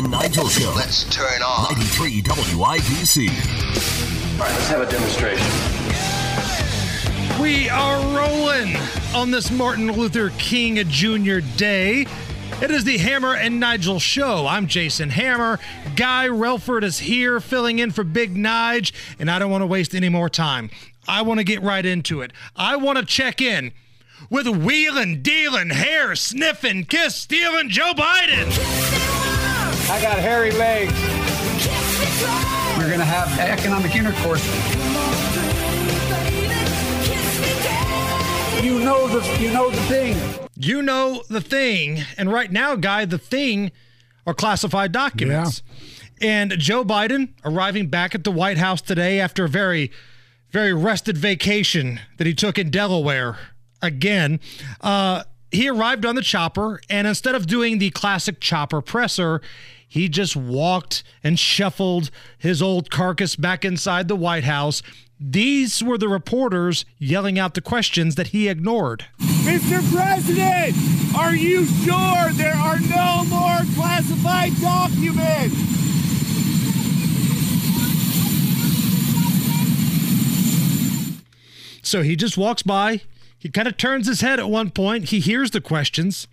and Nigel Show. Let's turn on 93 WIBC. All right, let's have a demonstration. We are rolling on this Martin Luther King Jr. Day. It is the Hammer and Nigel show. I'm Jason Hammer. Guy Relford is here filling in for Big Nige, and I don't want to waste any more time. I want to get right into it. I want to check in with wheeling, dealing, hair sniffing, kiss stealing Joe Biden. I got hairy legs. We're going to have economic intercourse. You know the you know the thing. You know the thing, and right now, guy, the thing are classified documents. And Joe Biden arriving back at the White House today after a very, very rested vacation that he took in Delaware again. Uh, he arrived on the chopper, and instead of doing the classic chopper presser, he just walked and shuffled his old carcass back inside the White House. These were the reporters yelling out the questions that he ignored. Mr. President, are you sure there are no more classified documents? So he just walks by. He kind of turns his head at one point. He hears the questions,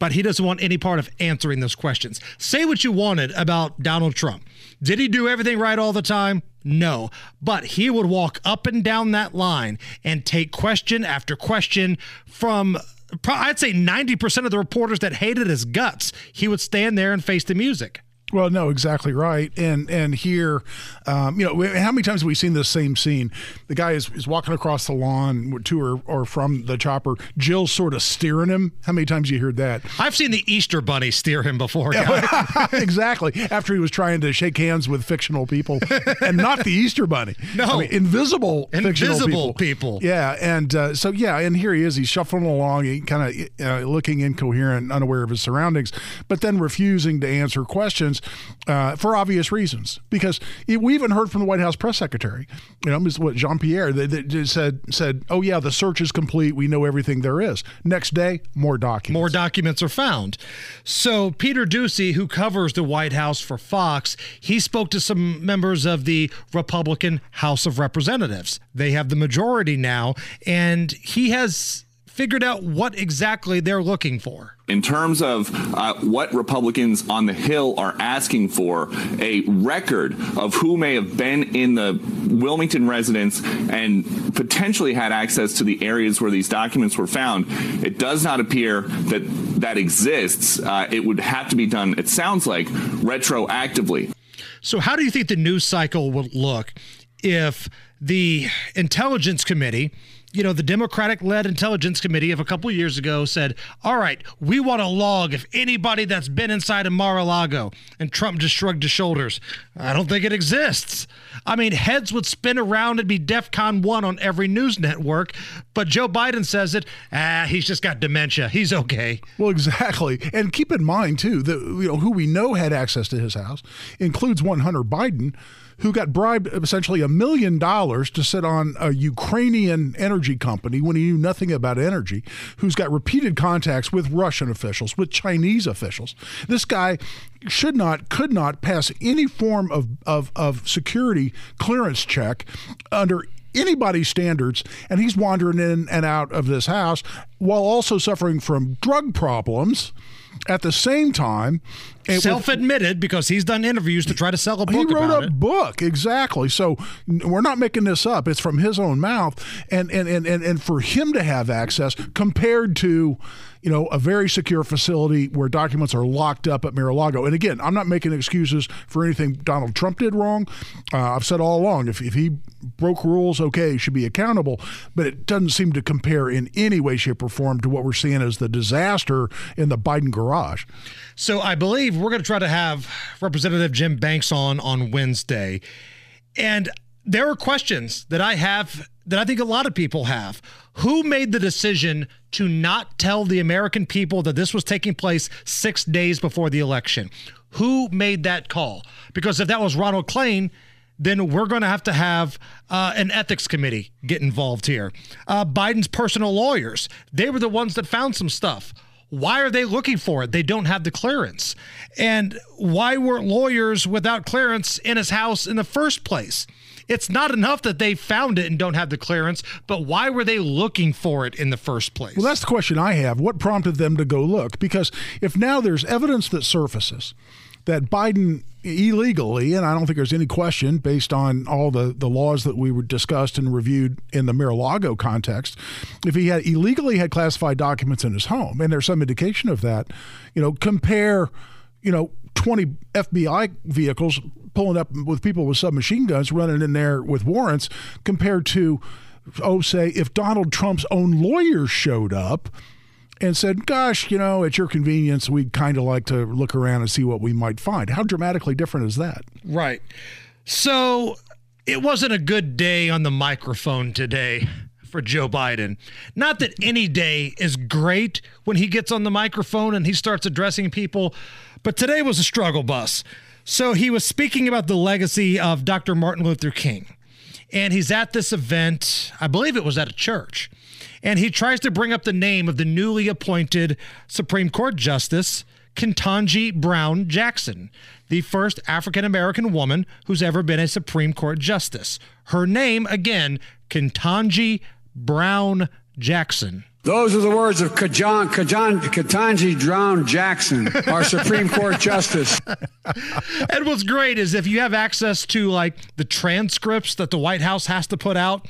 but he doesn't want any part of answering those questions. Say what you wanted about Donald Trump. Did he do everything right all the time? No. But he would walk up and down that line and take question after question from I'd say 90% of the reporters that hated his guts. He would stand there and face the music. Well, no, exactly right. And and here, um, you know, how many times have we seen this same scene? The guy is, is walking across the lawn to or, or from the chopper. Jill's sort of steering him. How many times you heard that? I've seen the Easter Bunny steer him before. exactly. After he was trying to shake hands with fictional people, and not the Easter Bunny. No, I mean, invisible, invisible people. people. Yeah, and uh, so yeah, and here he is. He's shuffling along, kind of uh, looking incoherent, unaware of his surroundings, but then refusing to answer questions uh, for obvious reasons. Because we even heard from the White House press secretary, you know, what Jean Pierre, that said said, "Oh yeah, the search is complete. We know everything there is." Next day, more documents. More documents are found. So Peter Doocy, who covers the White House for Fox, he spoke to some members of the Republican House of Representatives. They have the majority now, and he has figured out what exactly they're looking for. In terms of uh, what Republicans on the Hill are asking for, a record of who may have been in the Wilmington residence and potentially had access to the areas where these documents were found, it does not appear that that exists. Uh, it would have to be done, it sounds like, retroactively. So, how do you think the news cycle would look if the Intelligence Committee you know, the Democratic led Intelligence Committee of a couple years ago said, all right, we want a log of anybody that's been inside of Mar a Lago. And Trump just shrugged his shoulders. I don't think it exists. I mean, heads would spin around and be DEF CON 1 on every news network. But Joe Biden says it, ah, he's just got dementia. He's okay. Well, exactly. And keep in mind, too, that, you know, who we know had access to his house includes one Hunter Biden who got bribed essentially a million dollars to sit on a Ukrainian energy company when he knew nothing about energy, who's got repeated contacts with Russian officials, with Chinese officials. This guy should not, could not pass any form of, of, of security clearance check under anybody's standards, and he's wandering in and out of this house while also suffering from drug problems at the same time, self-admitted because he's done interviews to try to sell a book. He wrote a it. book exactly. So we're not making this up. It's from his own mouth, and and and and, and for him to have access compared to you know, a very secure facility where documents are locked up at Mar-a-Lago. And again, I'm not making excuses for anything Donald Trump did wrong. Uh, I've said all along, if, if he broke rules, okay, he should be accountable. But it doesn't seem to compare in any way, shape, or form to what we're seeing as the disaster in the Biden garage. So I believe we're going to try to have Representative Jim Banks on on Wednesday. And there are questions that I have that I think a lot of people have. Who made the decision to not tell the American people that this was taking place six days before the election? Who made that call? Because if that was Ronald Klain, then we're going to have to have uh, an ethics committee get involved here. Uh, Biden's personal lawyers, they were the ones that found some stuff. Why are they looking for it? They don't have the clearance. And why weren't lawyers without clearance in his house in the first place? It's not enough that they found it and don't have the clearance, but why were they looking for it in the first place? Well, that's the question I have. What prompted them to go look? Because if now there's evidence that surfaces that Biden illegally, and I don't think there's any question based on all the, the laws that we were discussed and reviewed in the Mar-a-Lago context, if he had illegally had classified documents in his home, and there's some indication of that, you know, compare, you know, 20 FBI vehicles pulling up with people with submachine guns running in there with warrants compared to, oh, say, if Donald Trump's own lawyers showed up and said, Gosh, you know, at your convenience, we'd kind of like to look around and see what we might find. How dramatically different is that? Right. So it wasn't a good day on the microphone today for Joe Biden. Not that any day is great when he gets on the microphone and he starts addressing people, but today was a struggle bus. So he was speaking about the legacy of Dr. Martin Luther King. And he's at this event, I believe it was at a church. And he tries to bring up the name of the newly appointed Supreme Court Justice, Ketanji Brown Jackson, the first African American woman who's ever been a Supreme Court Justice. Her name, again, Ketanji Brown Jackson. Those are the words of Kajan, Kajan, Katanji Brown Jackson, our Supreme Court Justice. and what's great is if you have access to like the transcripts that the White House has to put out,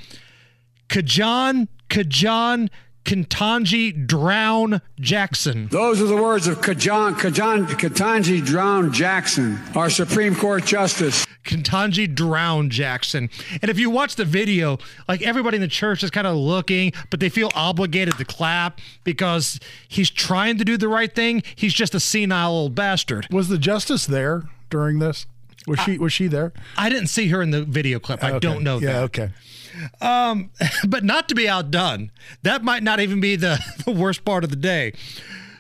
Kajan, Kajan, Ketanji Drown Jackson. Those are the words of Kajan, Kajan, Ketanji Drown Jackson, our Supreme Court Justice. Ketanji Drown Jackson. And if you watch the video, like everybody in the church is kind of looking, but they feel obligated to clap because he's trying to do the right thing. He's just a senile old bastard. Was the justice there during this? Was she was she there? I didn't see her in the video clip. I Okay. don't know Yeah, that. okay. Um, but not to be outdone. That might not even be the, the worst part of the day.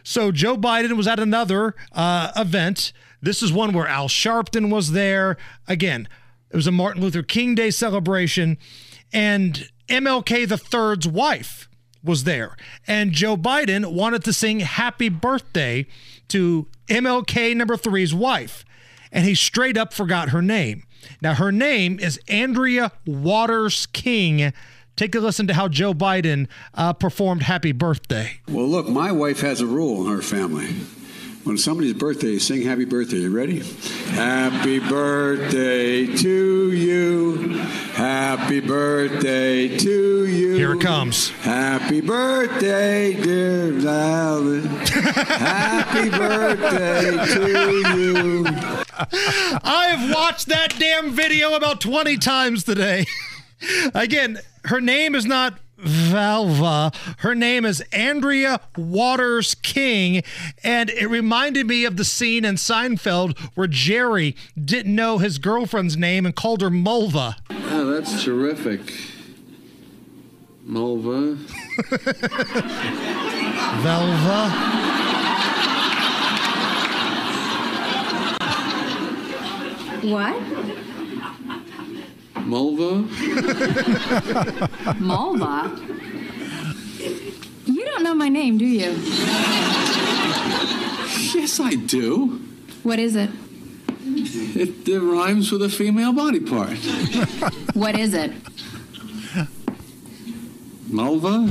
So Joe Biden was at another uh, event. This is one where Al Sharpton was there. Again, it was a Martin Luther King Day celebration, and MLK the Third's wife was there, and Joe Biden wanted to sing "Happy Birthday" to MLK number three's wife, and he straight up forgot her name. Now, her name is Andrea Waters King. Take a listen to how Joe Biden uh, performed Happy Birthday. Well, look, my wife has a rule in her family. When somebody's birthday, sing happy birthday. You ready? Happy birthday to you. Happy birthday to you. Here it comes. Happy birthday, dear Violet. happy birthday to you. I have watched that damn video about 20 times today. Again, her name is not Valva. Her name is Andrea Waters King. And it reminded me of the scene in Seinfeld where Jerry didn't know his girlfriend's name and called her Mulva. Oh, that's terrific. Mulva. Velva. What? Mulva? Malva? You don't know my name, do you? Yes, I do. What is it? It, it rhymes with a female body part. What is it? Mulva?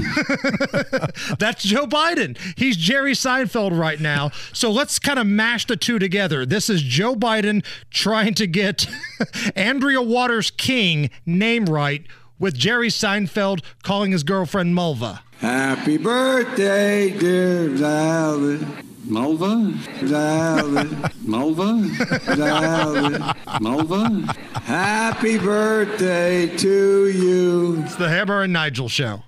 That's Joe Biden. He's Jerry Seinfeld right now. So let's kind of mash the two together. This is Joe Biden trying to get Andrea Waters King name right with Jerry Seinfeld calling his girlfriend Mulva. Happy birthday, dear Violet. Mulva? Violet. Mulva? Violet. Mulva? Happy birthday to you. It's the Hammer and Nigel show.